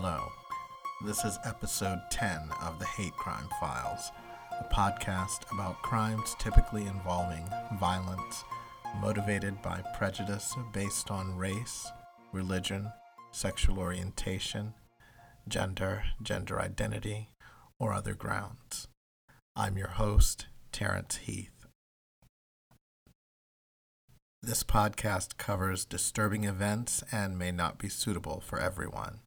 Hello. This is episode 10 of the Hate Crime Files, a podcast about crimes typically involving violence motivated by prejudice based on race, religion, sexual orientation, gender, gender identity, or other grounds. I'm your host, Terrence Heath. This podcast covers disturbing events and may not be suitable for everyone.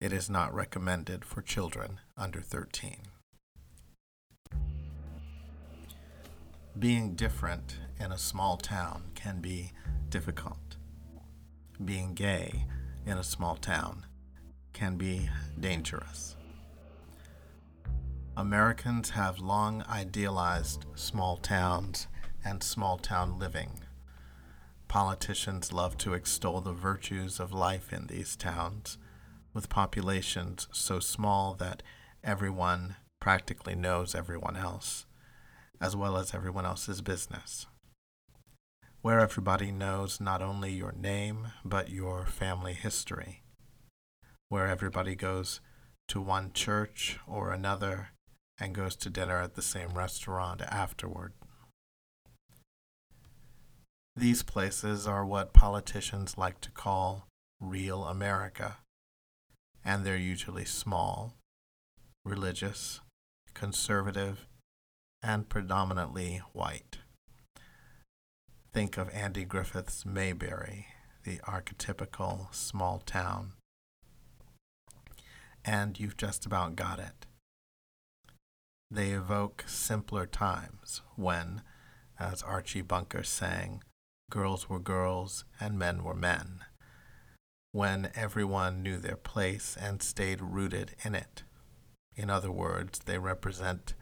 It is not recommended for children under 13. Being different in a small town can be difficult. Being gay in a small town can be dangerous. Americans have long idealized small towns and small town living Politicians love to extol the virtues of life in these towns, with populations so small that everyone practically knows everyone else, as well as everyone else's business. Where everybody knows not only your name, but your family history. Where everybody goes to one church or another and goes to dinner at the same restaurant afterward. These places are what politicians like to call real America, and they're usually small, religious, conservative, and predominantly white. Think of Andy Griffith's Mayberry, the archetypical small town, and you've just about got it. They evoke simpler times when, as Archie Bunker sang, girls were girls and men were men, when everyone knew their place and stayed rooted in it. In other words, they represent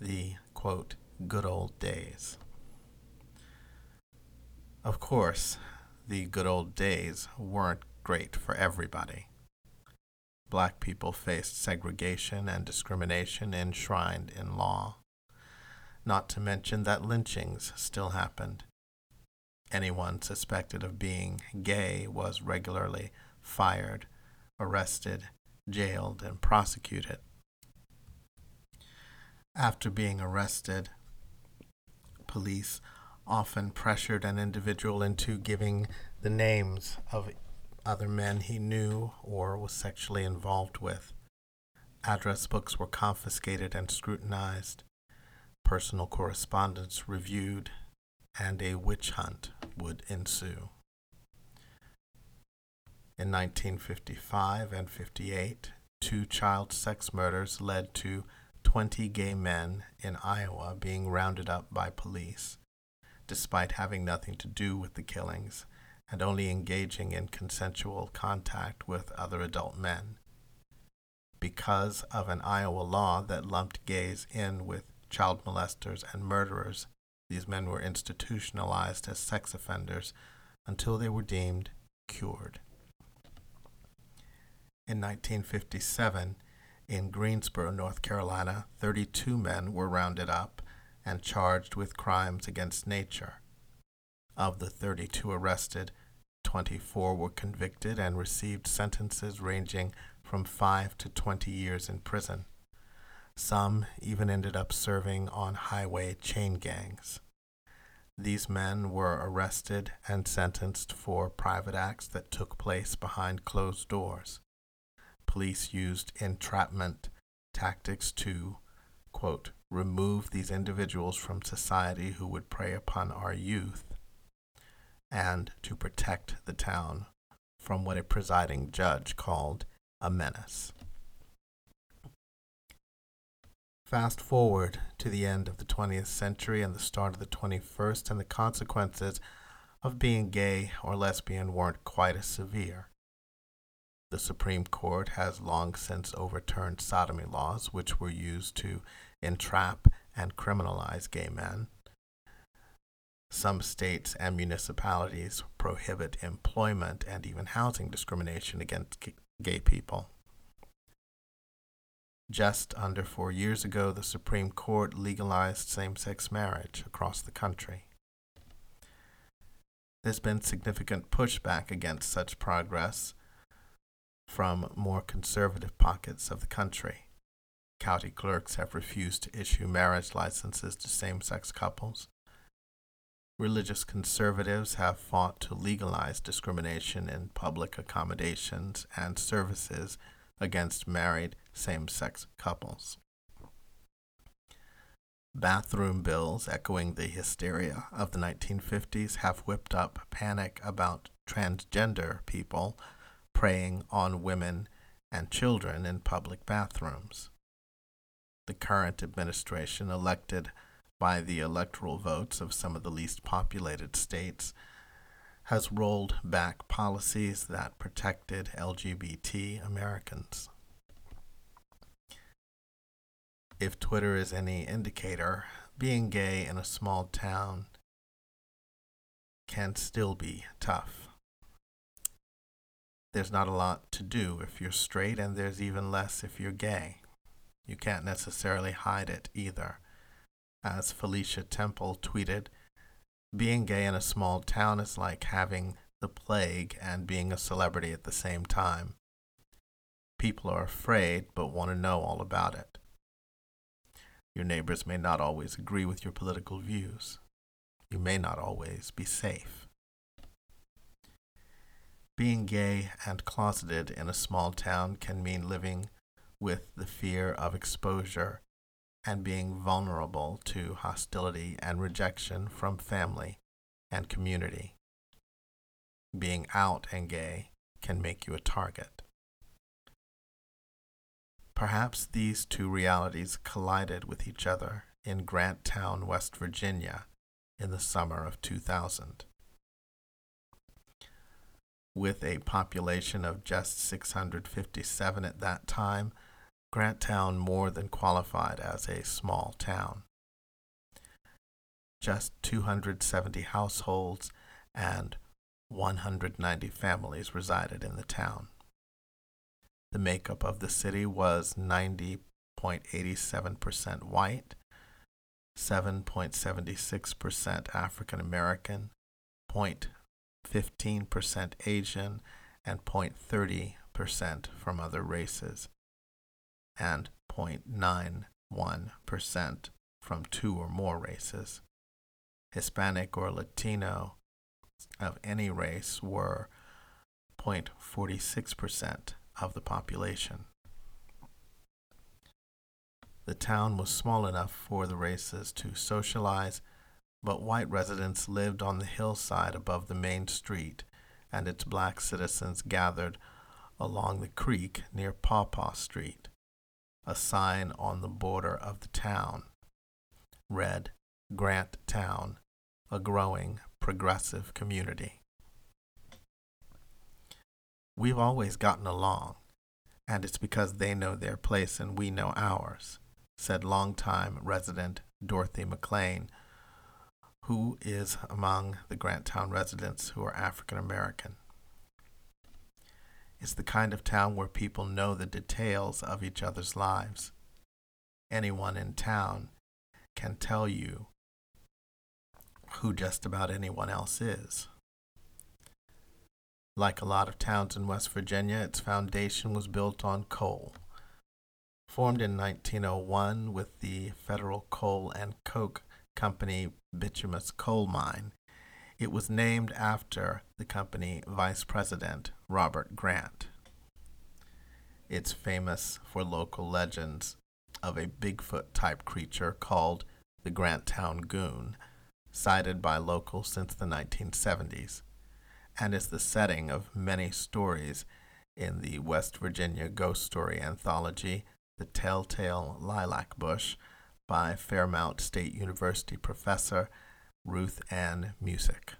the, quote, good old days. Of course, the good old days weren't great for everybody. Black people faced segregation and discrimination enshrined in law. Not to mention that lynchings still happened anyone suspected of being gay was regularly fired, arrested, jailed, and prosecuted. After being arrested, police often pressured an individual into giving the names of other men he knew or was sexually involved with. Address books were confiscated and scrutinized, personal correspondence reviewed and a witch hunt would ensue. In 1955 and 58, two child sex murders led to 20 gay men in Iowa being rounded up by police, despite having nothing to do with the killings and only engaging in consensual contact with other adult men. Because of an Iowa law that lumped gays in with child molesters and murderers, these men were institutionalized as sex offenders until they were deemed cured. In 1957, in Greensboro, North Carolina, 32 men were rounded up and charged with crimes against nature. Of the 32 arrested, 24 were convicted and received sentences ranging from 5 to 20 years in prison. Some even ended up serving on highway chain gangs. These men were arrested and sentenced for private acts that took place behind closed doors. Police used entrapment tactics to, quote, remove these individuals from society who would prey upon our youth and to protect the town from what a presiding judge called a menace. Fast forward to the end of the 20th century and the start of the 21st, and the consequences of being gay or lesbian weren't quite as severe. The Supreme Court has long since overturned sodomy laws, which were used to entrap and criminalize gay men. Some states and municipalities prohibit employment and even housing discrimination against gay people. Just under four years ago, the Supreme Court legalized same sex marriage across the country. There's been significant pushback against such progress, from more conservative pockets of the country. County clerks have refused to issue marriage licenses to same sex couples. Religious conservatives have fought to legalize discrimination in public accommodations and services against married same sex couples. Bathroom bills echoing the hysteria of the 1950s have whipped up panic about transgender people preying on women and children in public bathrooms. The current administration, elected by the electoral votes of some of the least populated states, has rolled back policies that protected LGBT Americans. If Twitter is any indicator, being gay in a small town can still be tough there's not a lot to do if you're straight, and there's even less if you're gay. You can't necessarily hide it either. As Felicia Temple tweeted, being gay in a small town is like having the plague and being a celebrity at the same time. People are afraid but want to know all about it. Your neighbors may not always agree with your political views. You may not always be safe. Being gay and closeted in a small town can mean living with the fear of exposure and being vulnerable to hostility and rejection from family and community. Being out and gay can make you a target. Perhaps these two realities collided with each other in Grant Town, West Virginia, in the summer of 2000 with a population of just 657 at that time, Grant Town more than qualified as a small town. Just 270 households and 190 families resided in the town. The makeup of the city was 90.87% white, 7.76% African American, 0.15% Asian, and 0.30% from other races, and 0.91% from two or more races. Hispanic or Latino of any race were 0.46% of the population. The town was small enough for the races to socialize but white residents lived on the hillside above the main street, and its black citizens gathered along the creek near Paw Paw Street. A sign on the border of the town read Grant Town, a growing progressive community. We've always gotten along, and it's because they know their place and we know ours, said longtime resident Dorothy McLean who is among the Grant Town residents who are African American. It's the kind of town where people know the details of each other's lives. Anyone in town can tell you who just about anyone else is. Like a lot of towns in West Virginia, its foundation was built on coal. Formed in 1901 with the Federal Coal and Coke Company bituminous coal mine. It was named after the company vice president Robert Grant. It's famous for local legends of a Bigfoot type creature called the Grant Town Goon, sighted by locals since the 1970s, and is the setting of many stories in the West Virginia ghost story anthology, The Telltale Lilac Bush, by Fairmont State University professor Ruth Ann Musick.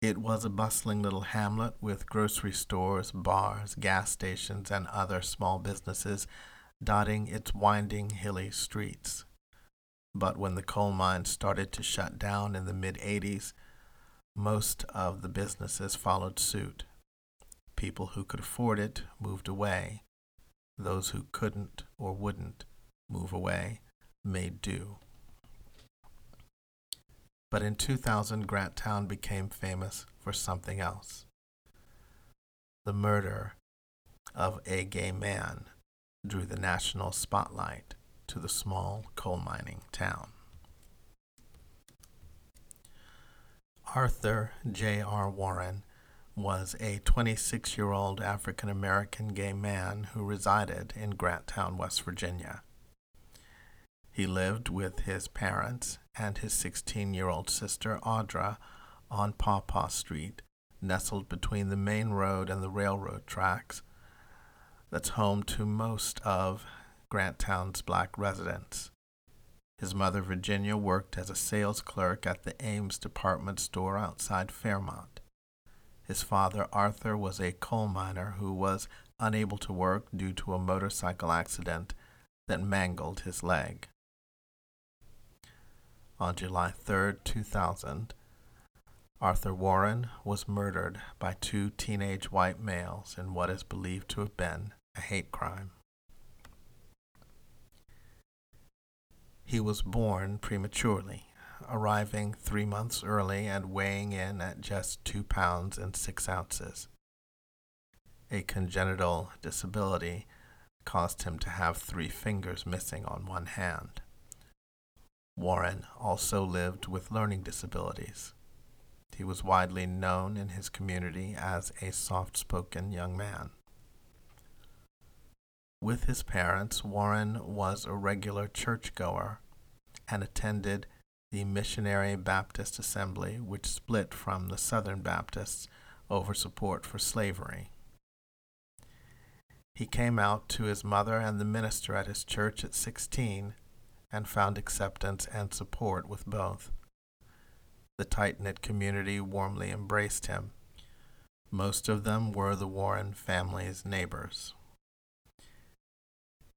It was a bustling little hamlet with grocery stores, bars, gas stations, and other small businesses dotting its winding, hilly streets. But when the coal mines started to shut down in the mid 80s, most of the businesses followed suit. People who could afford it moved away, those who couldn't or wouldn't move away made do. But in 2000, Grant Town became famous for something else. the murder of a gay man drew the national spotlight to the small coal mining town. Arthur J.R. Warren was a 26 year old African American gay man who resided in Grant Town, West Virginia. He lived with his parents and his 16 year old sister Audra on Paw Paw Street, nestled between the main road and the railroad tracks that's home to most of Grant Town's black residents. His mother, Virginia, worked as a sales clerk at the Ames department store outside Fairmont. His father, Arthur, was a coal miner who was unable to work due to a motorcycle accident that mangled his leg. On July 3, 2000, Arthur Warren was murdered by two teenage white males in what is believed to have been a hate crime. He was born prematurely, arriving three months early and weighing in at just two pounds and six ounces. A congenital disability caused him to have three fingers missing on one hand. Warren also lived with learning disabilities. He was widely known in his community as a soft spoken young man. With his parents, Warren was a regular churchgoer and attended the Missionary Baptist Assembly, which split from the Southern Baptists over support for slavery. He came out to his mother and the minister at his church at 16 and found acceptance and support with both. The tight knit community warmly embraced him. Most of them were the Warren family's neighbors.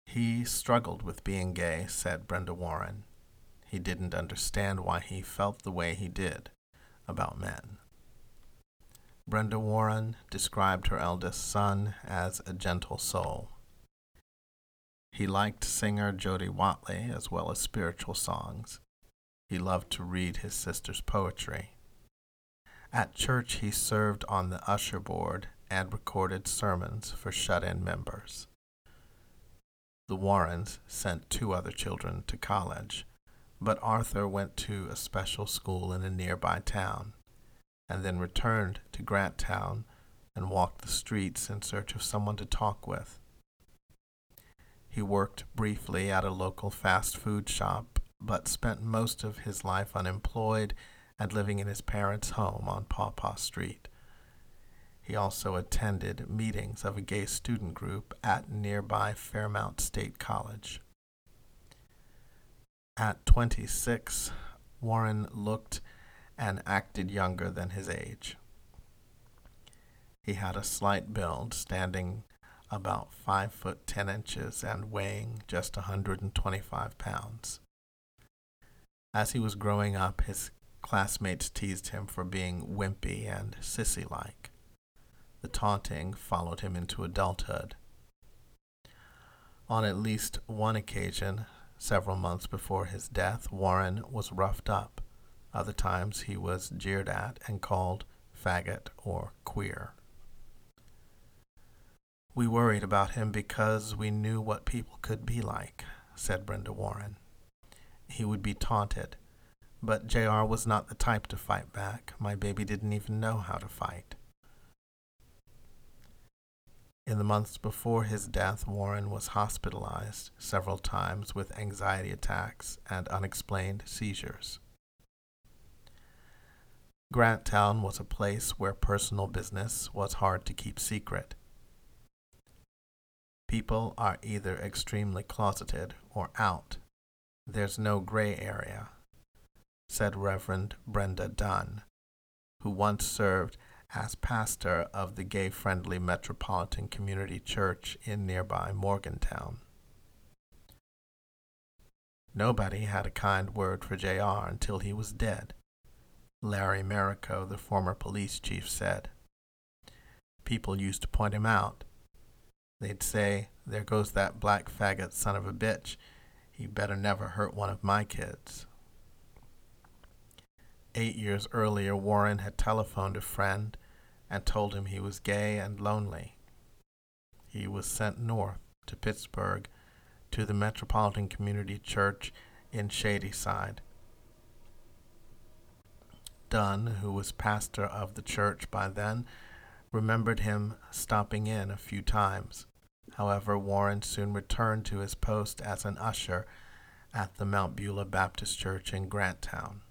He struggled with being gay, said Brenda Warren. He didn't understand why he felt the way he did about men. Brenda Warren described her eldest son as a gentle soul. He liked singer Jody Watley as well as spiritual songs. He loved to read his sister's poetry. At church, he served on the usher board and recorded sermons for shut in members the Warrens sent two other children to college, but Arthur went to a special school in a nearby town, and then returned to Grant Town and walked the streets in search of someone to talk with. He worked briefly at a local fast food shop, but spent most of his life unemployed and living in his parents' home on Paw Paw Street. He also attended meetings of a gay student group at nearby Fairmont State College. At 26, Warren looked and acted younger than his age. He had a slight build, standing about 5 foot 10 inches and weighing just 125 pounds. As he was growing up, his classmates teased him for being wimpy and sissy like. The taunting followed him into adulthood. On at least one occasion, several months before his death, Warren was roughed up. Other times he was jeered at and called faggot or queer. We worried about him because we knew what people could be like, said Brenda Warren. He would be taunted, but JR was not the type to fight back. My baby didn't even know how to fight. In the months before his death, Warren was hospitalized several times with anxiety attacks and unexplained seizures. Grant Town was a place where personal business was hard to keep secret. People are either extremely closeted or out. There's no gray area, said Reverend Brenda Dunn, who once served as pastor of the gay friendly Metropolitan Community Church in nearby Morgantown. Nobody had a kind word for J.R. until he was dead, Larry Marico, the former police chief, said. People used to point him out. They'd say, There goes that black faggot son of a bitch. He better never hurt one of my kids. Eight years earlier, Warren had telephoned a friend and told him he was gay and lonely. He was sent north to Pittsburgh to the Metropolitan Community Church in Shadyside. Dunn, who was pastor of the church by then, remembered him stopping in a few times. However, Warren soon returned to his post as an usher at the Mount Beulah Baptist Church in Grant Town.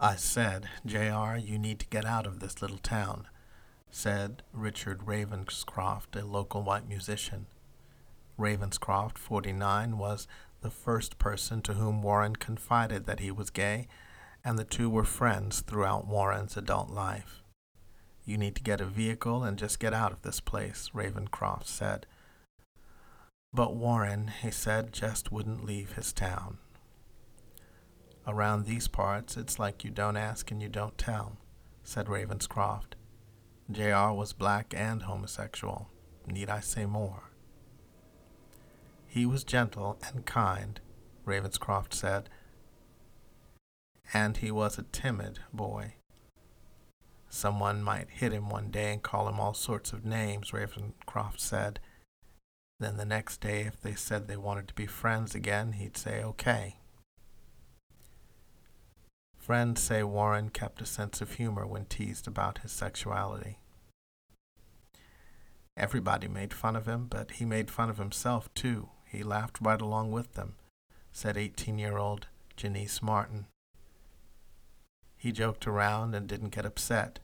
I said, J.R., you need to get out of this little town, said Richard Ravenscroft, a local white musician. Ravenscroft, 49, was the first person to whom Warren confided that he was gay, and the two were friends throughout Warren's adult life. You need to get a vehicle and just get out of this place, Ravenscroft said. But Warren, he said, just wouldn't leave his town. Around these parts, it's like you don't ask and you don't tell, said Ravenscroft. J.R. was black and homosexual. Need I say more? He was gentle and kind, Ravenscroft said, and he was a timid boy. Someone might hit him one day and call him all sorts of names, Ravenscroft said. Then the next day, if they said they wanted to be friends again, he'd say, okay. Friends say Warren kept a sense of humor when teased about his sexuality. Everybody made fun of him, but he made fun of himself too. He laughed right along with them, said 18 year old Janice Martin. He joked around and didn't get upset.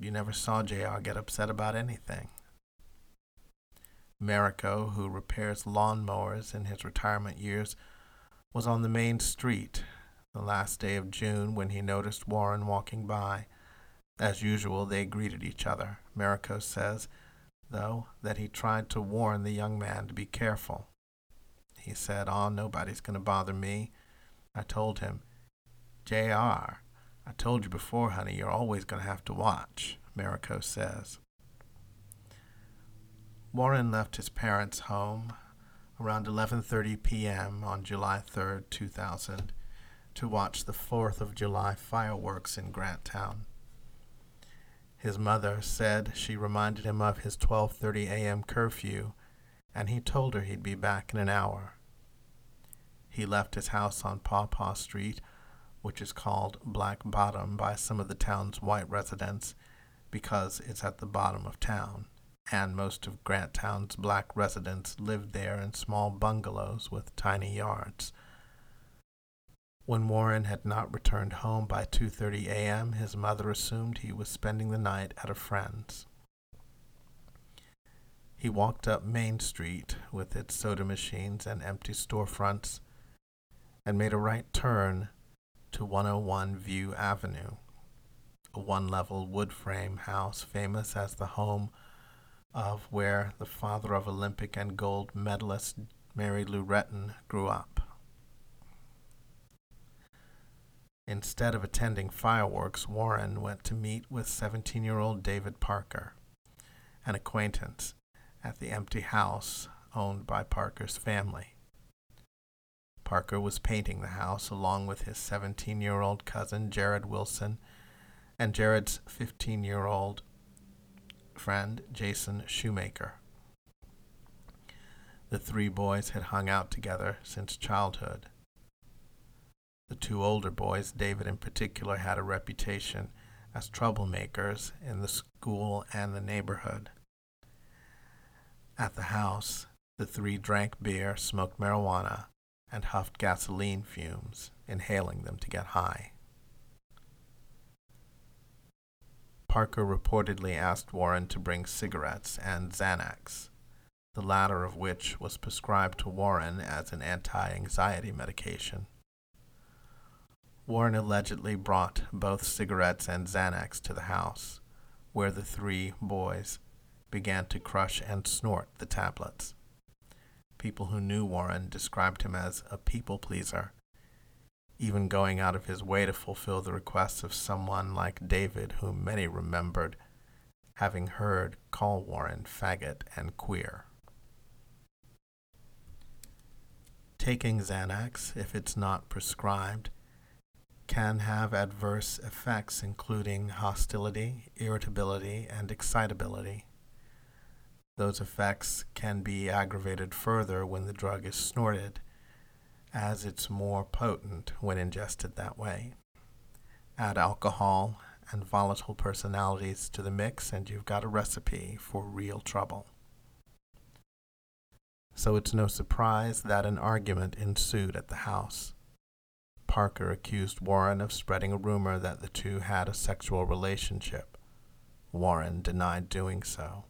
You never saw JR get upset about anything. Marico, who repairs lawnmowers in his retirement years, was on the main street the last day of June when he noticed Warren walking by. As usual, they greeted each other. Marico says, though, that he tried to warn the young man to be careful. He said, Oh, nobody's going to bother me. I told him, JR, I told you before, honey, you're always going to have to watch, Marico says. Warren left his parents' home around 11:30 p.m. on July 3, 2000, to watch the 4th of July fireworks in Grant Town. His mother said she reminded him of his 12:30 a.m. curfew and he told her he'd be back in an hour. He left his house on Paw Paw Street, which is called Black Bottom by some of the town's white residents because it's at the bottom of town, and most of Grant Town's black residents lived there in small bungalows with tiny yards. When Warren had not returned home by 2:30 a.m., his mother assumed he was spending the night at a friend's. He walked up Main Street with its soda machines and empty storefronts and made a right turn to 101 View Avenue, a one level wood frame house famous as the home of where the father of Olympic and gold medalist Mary Lou Retton grew up. Instead of attending fireworks, Warren went to meet with 17 year old David Parker, an acquaintance at the empty house owned by Parker's family. Parker was painting the house along with his 17 year old cousin Jared Wilson and Jared's 15 year old friend Jason Shoemaker. The three boys had hung out together since childhood. The two older boys, David in particular, had a reputation as troublemakers in the school and the neighborhood. At the house, the three drank beer, smoked marijuana, and huffed gasoline fumes, inhaling them to get high. Parker reportedly asked Warren to bring cigarettes and Xanax, the latter of which was prescribed to Warren as an anti anxiety medication. Warren allegedly brought both cigarettes and Xanax to the house, where the three boys began to crush and snort the tablets. People who knew Warren described him as a people pleaser, even going out of his way to fulfill the requests of someone like David, whom many remembered having heard call Warren faggot and queer. Taking Xanax, if it's not prescribed, can have adverse effects, including hostility, irritability, and excitability. Those effects can be aggravated further when the drug is snorted, as it's more potent when ingested that way. Add alcohol and volatile personalities to the mix, and you've got a recipe for real trouble. So it's no surprise that an argument ensued at the house. Parker accused Warren of spreading a rumor that the two had a sexual relationship. Warren denied doing so.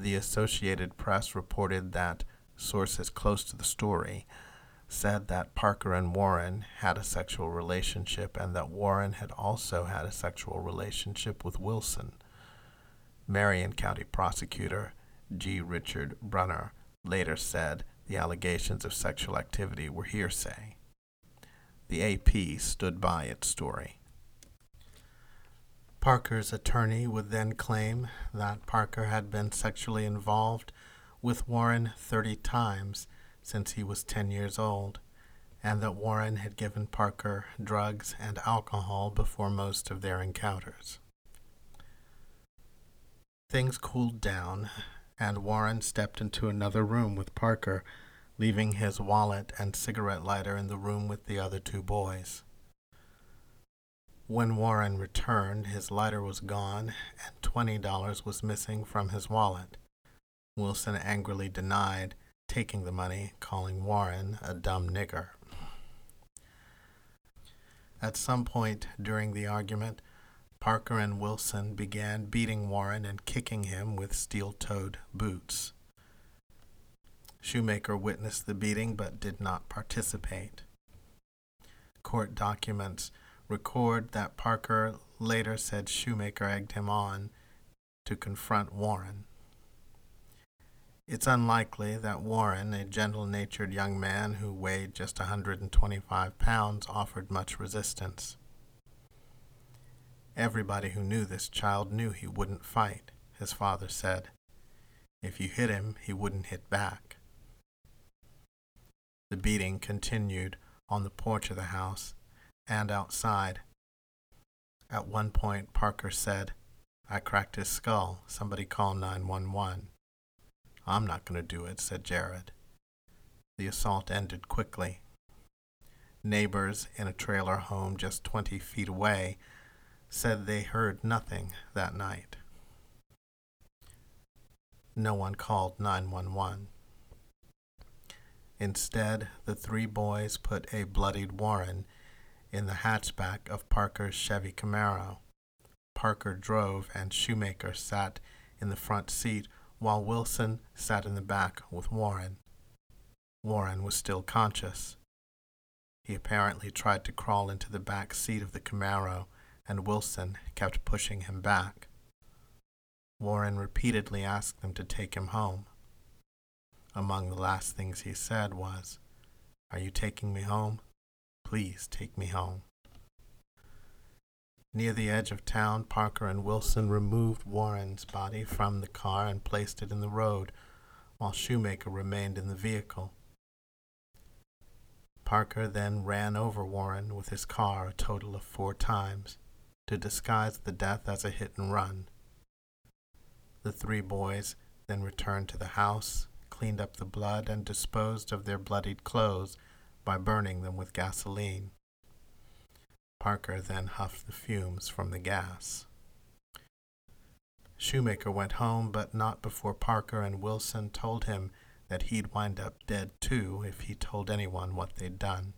The Associated Press reported that sources close to the story said that Parker and Warren had a sexual relationship and that Warren had also had a sexual relationship with Wilson. Marion County prosecutor G. Richard Brunner later said the allegations of sexual activity were hearsay. The AP stood by its story. Parker's attorney would then claim that Parker had been sexually involved with Warren 30 times since he was 10 years old, and that Warren had given Parker drugs and alcohol before most of their encounters. Things cooled down, and Warren stepped into another room with Parker leaving his wallet and cigarette lighter in the room with the other two boys. When Warren returned, his lighter was gone and $20 was missing from his wallet. Wilson angrily denied taking the money, calling Warren a dumb nigger. At some point during the argument, Parker and Wilson began beating Warren and kicking him with steel toed boots. Shoemaker witnessed the beating but did not participate. Court documents record that Parker later said Shoemaker egged him on to confront Warren. It's unlikely that Warren, a gentle natured young man who weighed just 125 pounds, offered much resistance. Everybody who knew this child knew he wouldn't fight, his father said. If you hit him, he wouldn't hit back. The beating continued on the porch of the house and outside. At one point, Parker said, I cracked his skull. Somebody call 911. I'm not going to do it, said Jared. The assault ended quickly. Neighbors in a trailer home just 20 feet away said they heard nothing that night. No one called 911. Instead, the three boys put a bloodied Warren in the hatchback of Parker's Chevy Camaro. Parker drove and Shoemaker sat in the front seat while Wilson sat in the back with Warren. Warren was still conscious. He apparently tried to crawl into the back seat of the Camaro, and Wilson kept pushing him back. Warren repeatedly asked them to take him home. Among the last things he said was, Are you taking me home? Please take me home. Near the edge of town, Parker and Wilson removed Warren's body from the car and placed it in the road, while Shoemaker remained in the vehicle. Parker then ran over Warren with his car a total of four times to disguise the death as a hit and run. The three boys then returned to the house cleaned up the blood and disposed of their bloodied clothes by burning them with gasoline. Parker then huffed the fumes from the gas. Shoemaker went home, but not before Parker and Wilson told him that he'd wind up dead too if he told anyone what they'd done.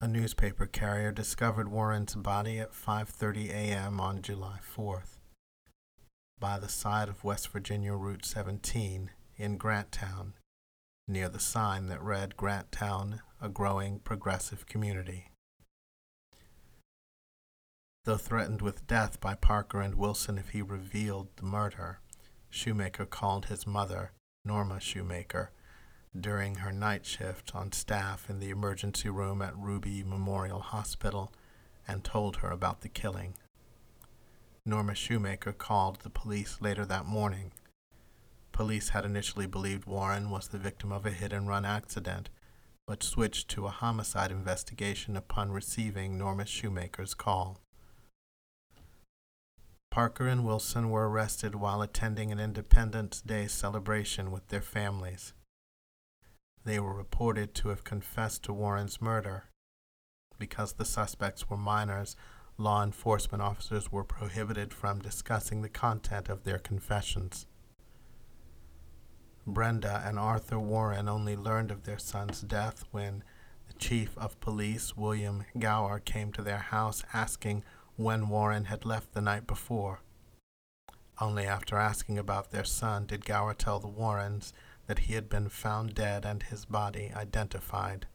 A newspaper carrier discovered Warren's body at 5:30 a.m. on July 4th by the side of West Virginia Route 17 in Grant Town, near the sign that read Grant Town, a growing progressive community. Though threatened with death by Parker and Wilson if he revealed the murder, Shoemaker called his mother, Norma Shoemaker, during her night shift on staff in the emergency room at Ruby Memorial Hospital and told her about the killing. Norma Shoemaker called the police later that morning. Police had initially believed Warren was the victim of a hit and run accident, but switched to a homicide investigation upon receiving Norma Shoemaker's call. Parker and Wilson were arrested while attending an Independence Day celebration with their families. They were reported to have confessed to Warren's murder. Because the suspects were minors, law enforcement officers were prohibited from discussing the content of their confessions. Brenda and Arthur Warren only learned of their son's death when the chief of police, William Gower, came to their house asking when Warren had left the night before. Only after asking about their son did Gower tell the Warrens that he had been found dead and his body identified.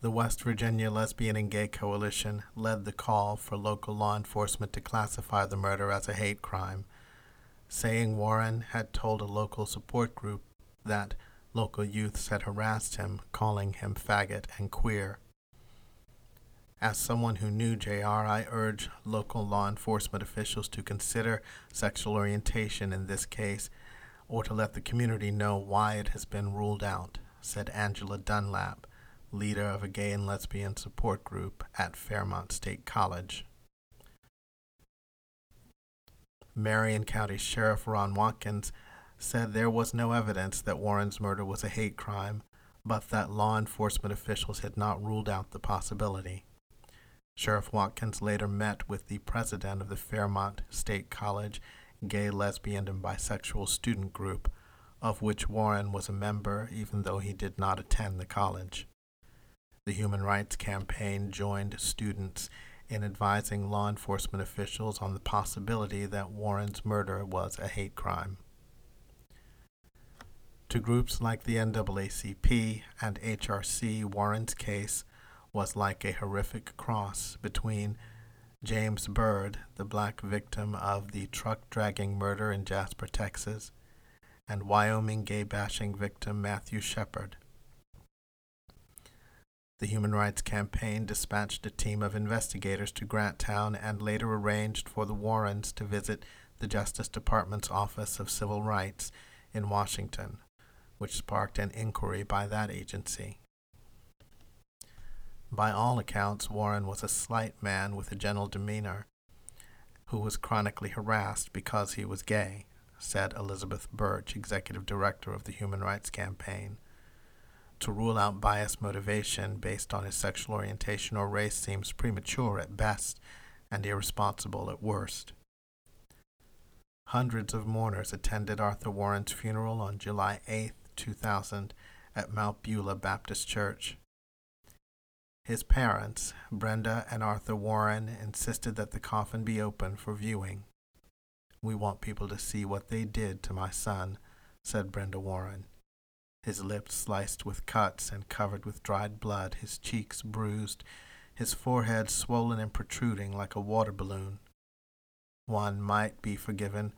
The West Virginia Lesbian and Gay Coalition led the call for local law enforcement to classify the murder as a hate crime, saying Warren had told a local support group that local youths had harassed him, calling him faggot and queer. As someone who knew JR, I urge local law enforcement officials to consider sexual orientation in this case or to let the community know why it has been ruled out, said Angela Dunlap, leader of a gay and lesbian support group at Fairmont State College. Marion County Sheriff Ron Watkins said there was no evidence that Warren's murder was a hate crime, but that law enforcement officials had not ruled out the possibility. Sheriff Watkins later met with the president of the Fairmont State College Gay, Lesbian, and Bisexual Student Group, of which Warren was a member even though he did not attend the college. The Human Rights Campaign joined students in advising law enforcement officials on the possibility that Warren's murder was a hate crime. To groups like the NAACP and HRC, Warren's case was like a horrific cross between James Byrd, the black victim of the truck dragging murder in Jasper, Texas, and Wyoming gay bashing victim Matthew Shepard. The Human Rights Campaign dispatched a team of investigators to Grant Town and later arranged for the Warrens to visit the Justice Department's Office of Civil Rights in Washington, which sparked an inquiry by that agency. By all accounts, Warren was a slight man with a gentle demeanor who was chronically harassed because he was gay, said Elizabeth Birch, executive director of the Human Rights Campaign. To rule out bias motivation based on his sexual orientation or race seems premature at best and irresponsible at worst. Hundreds of mourners attended Arthur Warren's funeral on July 8, 2000, at Mount Beulah Baptist Church. His parents, Brenda and Arthur Warren, insisted that the coffin be open for viewing. We want people to see what they did to my son, said Brenda Warren. His lips sliced with cuts and covered with dried blood, his cheeks bruised, his forehead swollen and protruding like a water balloon. One might be forgiven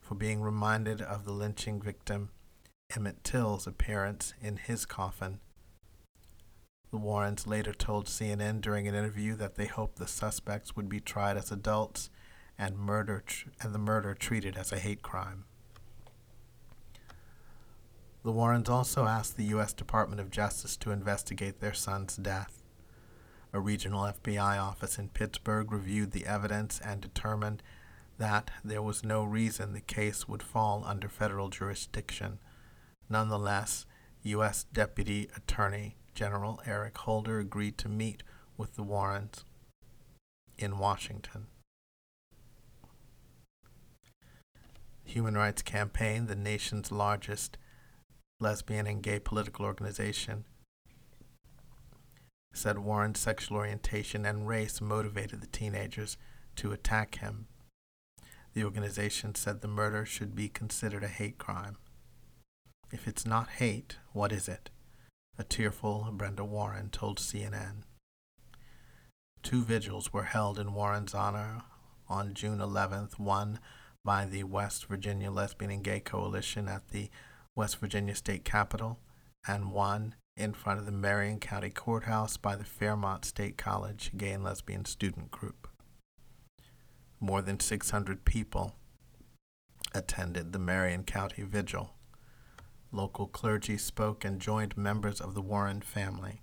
for being reminded of the lynching victim Emmett Till's appearance in his coffin the Warrens later told CNN during an interview that they hoped the suspects would be tried as adults and murder tr- and the murder treated as a hate crime. The Warrens also asked the U.S. Department of Justice to investigate their son's death. A regional FBI office in Pittsburgh reviewed the evidence and determined that there was no reason the case would fall under federal jurisdiction. Nonetheless, U.S. Deputy Attorney General Eric Holder agreed to meet with the Warrens in Washington. Human Rights Campaign, the nation's largest lesbian and gay political organization, said Warren's sexual orientation and race motivated the teenagers to attack him. The organization said the murder should be considered a hate crime. If it's not hate, what is it? a tearful Brenda Warren told CNN. Two vigils were held in Warren's honor on June 11th, one by the West Virginia Lesbian and Gay Coalition at the West Virginia State Capitol, and one in front of the Marion County Courthouse by the Fairmont State College Gay and Lesbian Student Group. More than 600 people attended the Marion County Vigil. local clergy spoke and joined members of the Warren family.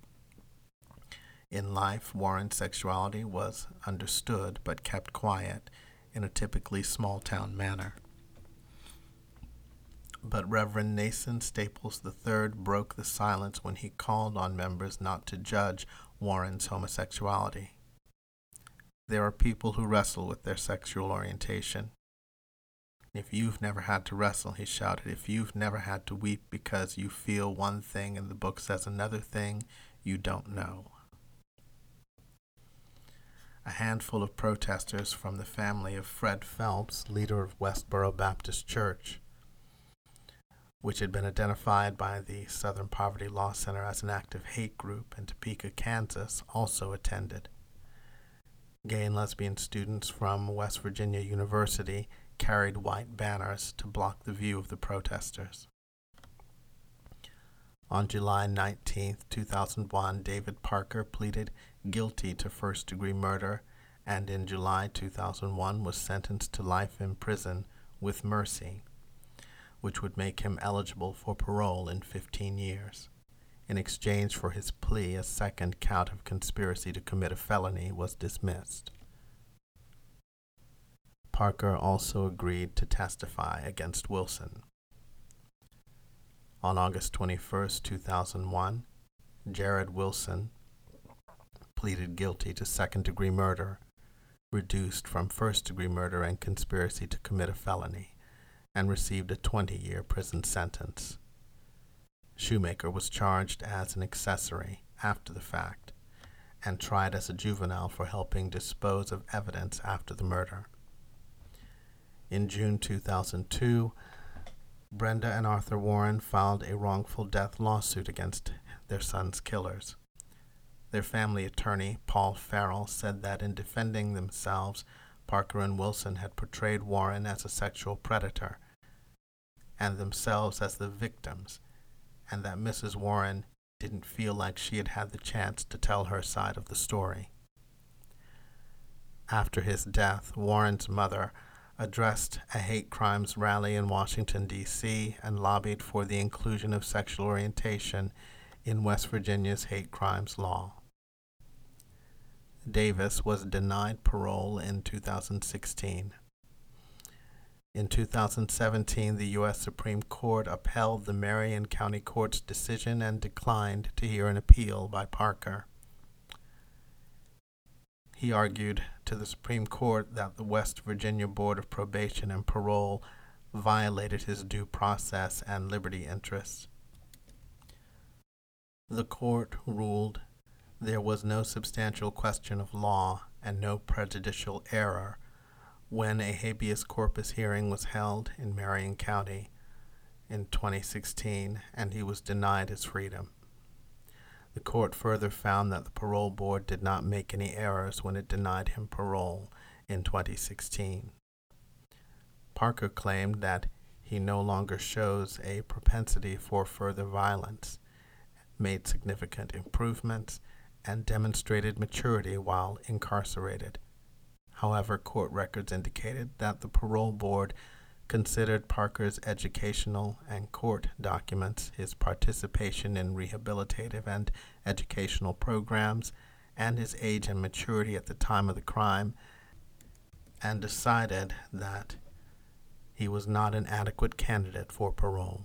In life, Warren's sexuality was understood but kept quiet in a typically small town manner. But Reverend Nathan Staples III broke the silence when he called on members not to judge Warren's homosexuality. There are people who wrestle with their sexual orientation. If you've never had to wrestle, he shouted, if you've never had to weep because you feel one thing and the book says another thing, you don't know. A handful of protesters from the family of Fred Phelps, leader of Westboro Baptist Church, which had been identified by the Southern Poverty Law Center as an active hate group in Topeka, Kansas, also attended. Gay and lesbian students from West Virginia University carried white banners to block the view of the protesters. On July 19, 2001, David Parker pleaded guilty to first degree murder and in July 2001 was sentenced to life in prison with mercy, which would make him eligible for parole in 15 years. In exchange for his plea, a second count of conspiracy to commit a felony was dismissed. Parker also agreed to testify against Wilson. On August 21, 2001, Jared Wilson pleaded guilty to second degree murder, reduced from first degree murder and conspiracy to commit a felony, and received a 20 year prison sentence. Shoemaker was charged as an accessory after the fact and tried as a juvenile for helping dispose of evidence after the murder. In June 2002, Brenda and Arthur Warren filed a wrongful death lawsuit against their son's killers. Their family attorney, Paul Farrell, said that in defending themselves, Parker and Wilson had portrayed Warren as a sexual predator and themselves as the victims and that Mrs. Warren didn't feel like she had had the chance to tell her side of the story. After his death, Warren's mother addressed a hate crimes rally in Washington, D.C., and lobbied for the inclusion of sexual orientation in West Virginia's hate crimes law. Davis was denied parole in 2016. In 2017, the U.S. Supreme Court upheld the Marion County Court's decision and declined to hear an appeal by Parker. He argued to the Supreme Court that the West Virginia Board of Probation and Parole violated his due process and liberty interests. The court ruled there was no substantial question of law and no prejudicial error when a habeas corpus hearing was held in Marion County in 2016 and he was denied his freedom. The court further found that the parole board did not make any errors when it denied him parole in 2016. Parker claimed that he no longer shows a propensity for further violence, made significant improvements, and demonstrated maturity while incarcerated However, court records indicated that the parole board considered Parker's educational and court documents, his participation in rehabilitative and educational programs, and his age and maturity at the time of the crime, and decided that he was not an adequate candidate for parole.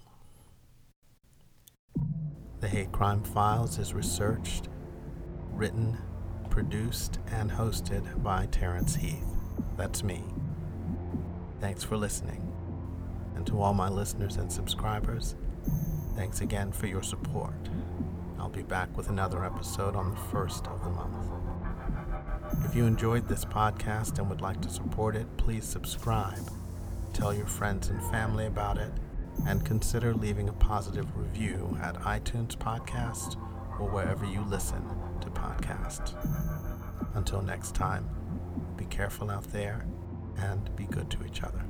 The Hate Crime Files is researched, written, produced and hosted by Terrence Heath. That's me. Thanks for listening. And to all my listeners and subscribers, thanks again for your support. I'll be back with another episode on the first of the month. If you enjoyed this podcast and would like to support it, please subscribe, tell your friends and family about it, and consider leaving a positive review at iTunes Podcast or wherever you listen to podcasts. Until next time, be careful out there and be good to each other.